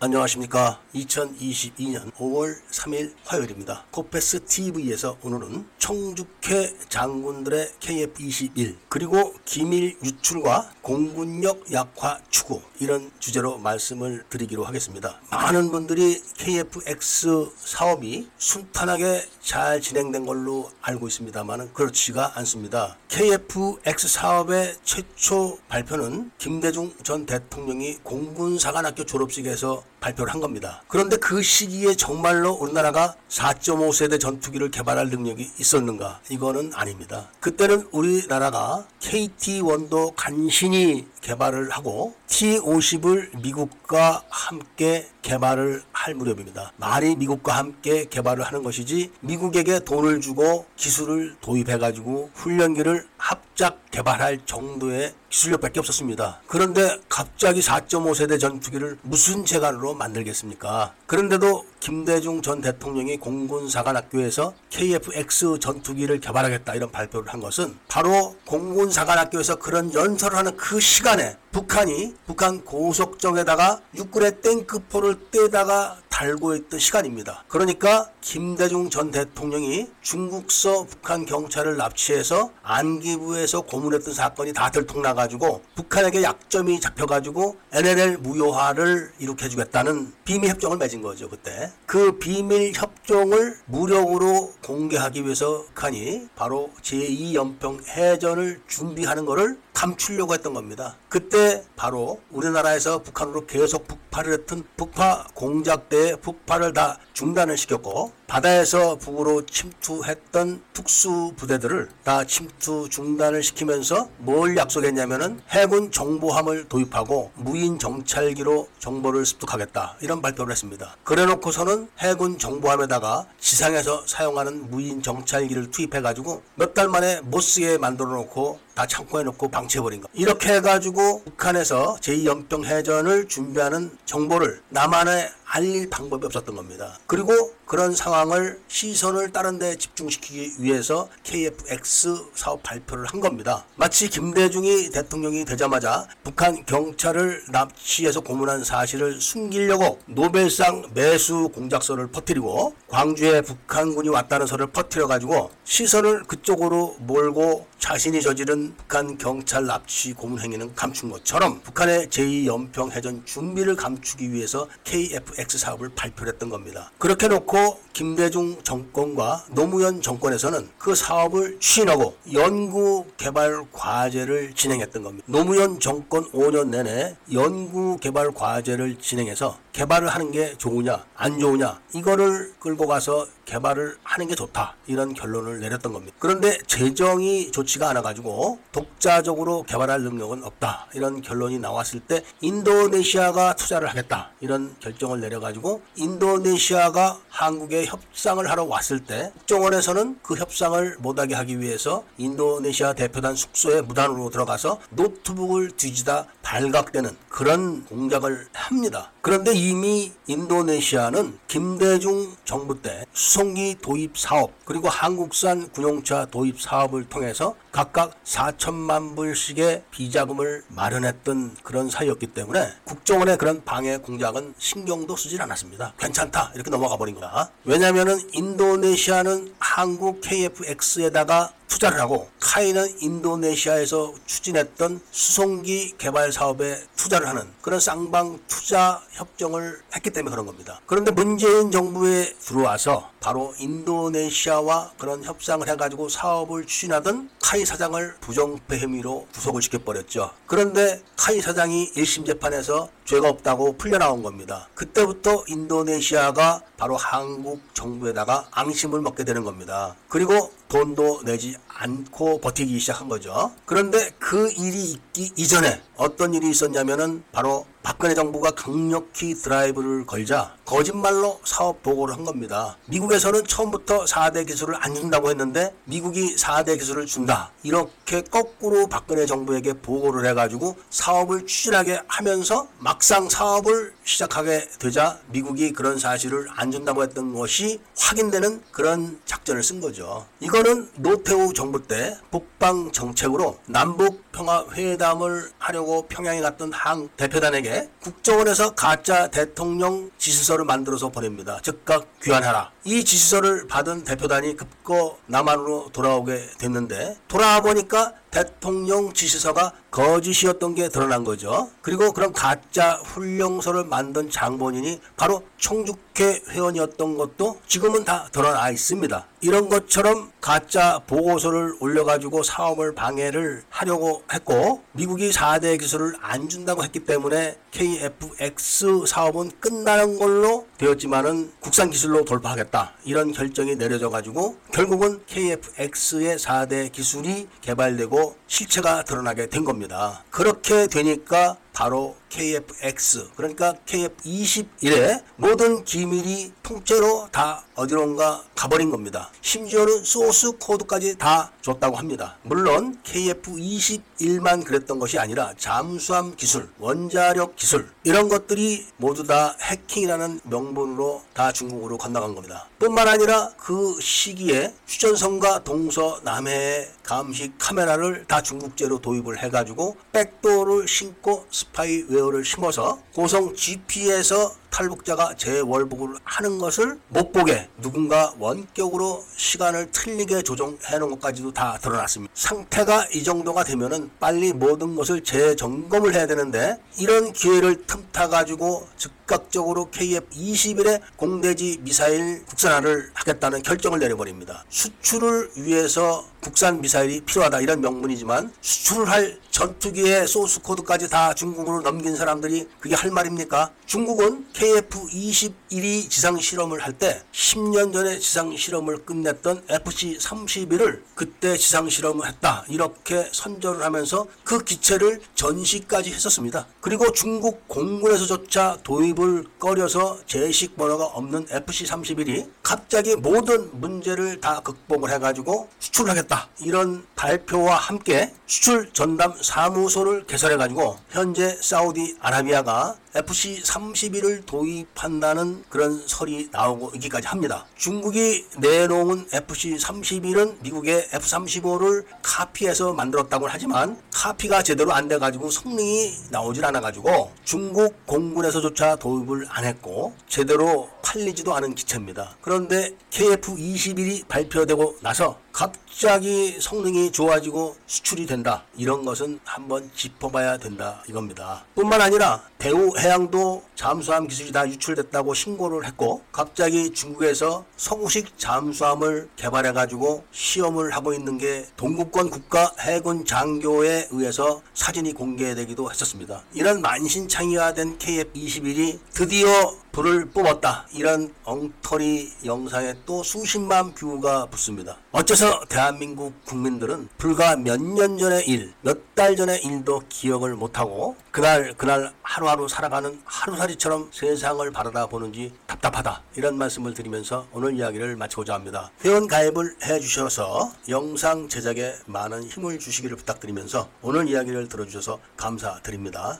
안녕하십니까. 2022년 5월 3일 화요일입니다. 코페스 TV에서 오늘은 청주회 장군들의 KF21 그리고 기밀 유출과 공군력 약화 추구 이런 주제로 말씀을 드리기로 하겠습니다. 많은 분들이 KFX 사업이 순탄하게 잘 진행된 걸로 알고 있습니다만 그렇지가 않습니다. KFX 사업의 최초 발표는 김대중 전 대통령이 공군사관학교 졸업식에서 발표를 한 겁니다. 그런데 그 시기에 정말로 우리나라가 4.5세대 전투기를 개발할 능력이 있었는가? 이거는 아닙니다. 그때는 우리나라가 KT-1도 간신히 개발을 하고 T-50을 미국과 함께 개발을 할 무렵입니다. 말이 미국과 함께 개발을 하는 것이지 미국에게 돈을 주고 기술을 도입해가지고 훈련기를 합작 개발할 정도의 기술력밖에 없었습니다. 그런데 갑자기 4.5세대 전투기를 무슨 재간으로 만들겠습니까? 그런데도 김대중 전 대통령이 공군사관학교에서 KF-X 전투기를 개발하겠다 이런 발표를 한 것은 바로 공군사관학교에서 그런 연설을 하는 그 시간 에 북한이 북한 고속정에다가 육군의 탱크포를 떼다가 달고 있던 시간입니다. 그러니까 김대중 전 대통령이 중국서 북한 경찰을 납치해서 안기부에서 고문했던 사건이 다 들통나가지고 북한에게 약점이 잡혀가지고 NLL 무효화를 이룩해주겠다는 비밀 협정을 맺은 거죠 그때. 그 비밀 협정을 무력으로 공개하기 위해서 북한이 바로 제2연평 해전을 준비하는 것을 감추려고 했던 겁니다. 그때 바로 우리나라에서 북한으로 계속 북파를 했던 북파 공작대 의 북파를 다 중단을 시켰고 바다에서 북으로 침투했던 특수 부대들을 다 침투 중단을 시키면서 뭘 약속했냐면은 해군 정보함을 도입하고 무인 정찰기로 정보를 습득하겠다 이런 발표를 했습니다. 그래놓고서는 해군 정보함에다가 지상에서 사용하는 무인 정찰기를 투입해가지고 몇 달 만에 못 쓰게 만들어 놓고 다 창고에 놓고 방치해버린 거. 이렇게 해가지고 북한에서 제2연평 해전을 준비하는 정보를 남한에 알릴 방법이 없었던 겁니다. 그리고 그런 상황을 시선을 다른 데 집중시키기 위해서 KFX 사업 발표를 한 겁니다. 마치 김대중이 대통령이 되자마자 북한 경찰을 납치해서 고문한 사실을 숨기려고 노벨상 매수 공작서를 퍼뜨리고 광주에 북한군이 왔다는 설을 퍼뜨려 가지고 시선을 그쪽으로 몰고 자신이 저지른 북한 경찰 납치 고문 행위는 감춘 것처럼 북한의 제2연평 해전 준비를 감추기 위해서 KFX 사업을 발표했던 겁니다. 그렇게 놓고 김대중 정권과 노무현 정권에서는 그 사업을 추진하고 연구 개발 과제를 진행했던 겁니다. 노무현 정권 5년 내내 연구 개발 과제를 진행해서 개발을 하는 게 좋으냐 안 좋으냐 이거를 끌고 가서 개발을 하는 게 좋다 이런 결론을 내렸던 겁니다. 그런데 재정이 좋지가 않아 가지고 독자적으로 개발할 능력은 없다 이런 결론이 나왔을 때 인도네시아가 투자를 하겠다 이런 결정을 내려 가지고 인도네시아가 한국에 협상을 하러 왔을 때 국정원에서는 그 협상을 못하게 하기 위해서 인도네시아 대표단 숙소에 무단으로 들어가서 노트북을 뒤지다 발각되는 그런 공작을 합니다. 그런데 이미 인도네시아는 김대중 정부 때 수 송기 도입 사업 그리고 한국산 군용차 도입 사업을 통해서 각각 4천만 불씩의 비자금을 마련했던 그런 사이였기 때문에 국정원의 그런 방해 공작은 신경도 쓰질 않았습니다. 괜찮다 이렇게 넘어가 버린 거야. 왜냐하면 인도네시아는 한국 KFX에다가 투자를 하고 카이는 인도네시아에서 추진했던 수송기 개발 사업에 투자를 하는 그런 쌍방 투자 협정을 했기 때문에 그런 겁니다. 그런데 문재인 정부에 들어와서 바로 인도네시아와 그런 협상을 해가지고 사업을 추진하던 카이 사장을 부정부패 혐의로 구속을 시켜버렸죠. 그런데 카이 사장이 1심 재판에서 죄가 없다고 풀려나온 겁니다. 그때부터 인도네시아가 바로 한국 정부에다가 앙심을 먹게 되는 겁니다. 그리고 돈도 내지 않고 버티기 시작한 거죠. 그런데 그 일이 있기 이전에 어떤 일이 있었냐면은 바로 박근혜 정부가 강력히 드라이브를 걸자 거짓말로 사업 보고를 한 겁니다. 미국에서는 처음부터 4대 기술을 안 준다고 했는데 미국이 4대 기술을 준다. 이렇게 거꾸로 박근혜 정부에게 보고를 해가지고 사업을 추진하게 하면서 막상 사업을 시작하게 되자 미국이 그런 사실을 안 준다고 했던 것이 확인되는 그런 작전을 쓴 거죠. 이거는 노태우 정부 때 북방 정책으로 남북 평화 회담을 하려고 평양에 갔던 한 대표단에게 국정원에서 가짜 대통령 지시서를 만들어서 보냅니다. 즉각 귀환하라. 이 지시서를 받은 대표단이 급거 남한으로 돌아오게 됐는데 돌아와 보니까 대통령 지시서가 거짓이었던 게 드러난 거죠. 그리고 그런 가짜 훈령서를 만든 장본인이 바로 총죽회 회원이었던 것도 지금은 다 드러나 있습니다. 이런 것처럼 가짜 보고서를 올려가지고 사업을 방해를 하려고 했고 미국이 4대 기술을 안 준다고 했기 때문에 KFX 사업은 끝나는 걸로 되었지만은 국산 기술로 돌파하겠다 이런 결정이 내려져 가지고 결국은 KFX의 4대 기술이 개발되고 실체가 드러나게 된 겁니다. 그렇게 되니까 바로 KFX 그러니까 KF21의 모든 기밀이 통째로 다 어디론가 가버린 겁니다. 심지어는 소스 코드까지 다 줬다고 합니다. 물론 KF21만 그랬던 것이 아니라 잠수함 기술, 원자력 기술 이런 것들이 모두 다 해킹이라는 명분으로 다 중국으로 건너간 겁니다. 뿐만 아니라 그 시기에 휴전선과 동서남해의 감시 카메라를 다 중국제로 도입을 해가지고 backdoor를 심고 spyware를 심어서 고성 GP에서 탈북자가 재월북을 하는 것을 못 보게 누군가 원격으로 시간을 틀리게 조정해 놓은 것까지도 다 드러났습니다. 상태가 이 정도가 되면은 빨리 모든 것을 재점검을 해야 되는데 이런 기회를 틈타 가지고 즉각적으로 KF-21의 공대지 미사일 국산화를 하겠다는 결정을 내려버립니다. 수출을 위해서 국산 미사일이 필요하다 이런 명분이지만 수출을 할 전투기의 소스 코드까지 다 중국으로 넘긴 사람들이 그게 할 말입니까? 중국은 KF-21이 지상 실험을 할 때 10년 전에 지상 실험을 끝냈던 FC-31을 그때 지상 실험을 했다 이렇게 선전을 하면서 그 기체를 전시까지 했었습니다. 그리고 중국 공군에서조차 도입을 꺼려서 제식 번호가 없는 FC-31이 갑자기 모든 문제를 다 극복을 해가지고 수출하겠다 이런 발표와 함께 수출 전담 사무소를 개설해가지고 현재 사우디아라비아가 FC-31을 도입한다는 그런 설이 나오고 있기까지 합니다. 중국이 내놓은 FC-31은 미국의 F-35를 카피해서 만들었다고 하지만 카피가 제대로 안 돼가지고 성능이 나오질 않아가지고 중국 공군에서조차 도입을 안 했고 제대로 팔리지도 않은 기체입니다. 그런데 KF-21이 발표되고 나서 갑자기 성능이 좋아지고 수출이 된다. 이런 것은 한번 짚어봐야 된다. 이겁니다. 뿐만 아니라 대우 해양도 잠수함 기술이 다 유출됐다고 신고를 했고 갑자기 중국에서 서구식 잠수함을 개발해 가지고 시험을 하고 있는 게 동국권 국가 해군 장교에 의해서 사진이 공개되기도 했었습니다. 이런 만신창이화된 KF-21이 드디어 불을 뽑았다. 이런 엉터리 영상에 또 수십만 뷰가 붙습니다. 어째서 대한민국 국민들은 불과 몇 년 전의 일, 몇 달 전의 일도 기억을 못하고 그날 그날 하루하루 살아가는 하루살이처럼 세상을 바라다 보는지 답답하다. 이런 말씀을 드리면서 오늘 이야기를 마치고자 합니다. 회원 가입을 해 주셔서 영상 제작에 많은 힘을 주시기를 부탁드리면서 오늘 이야기를 들어주셔서 감사드립니다.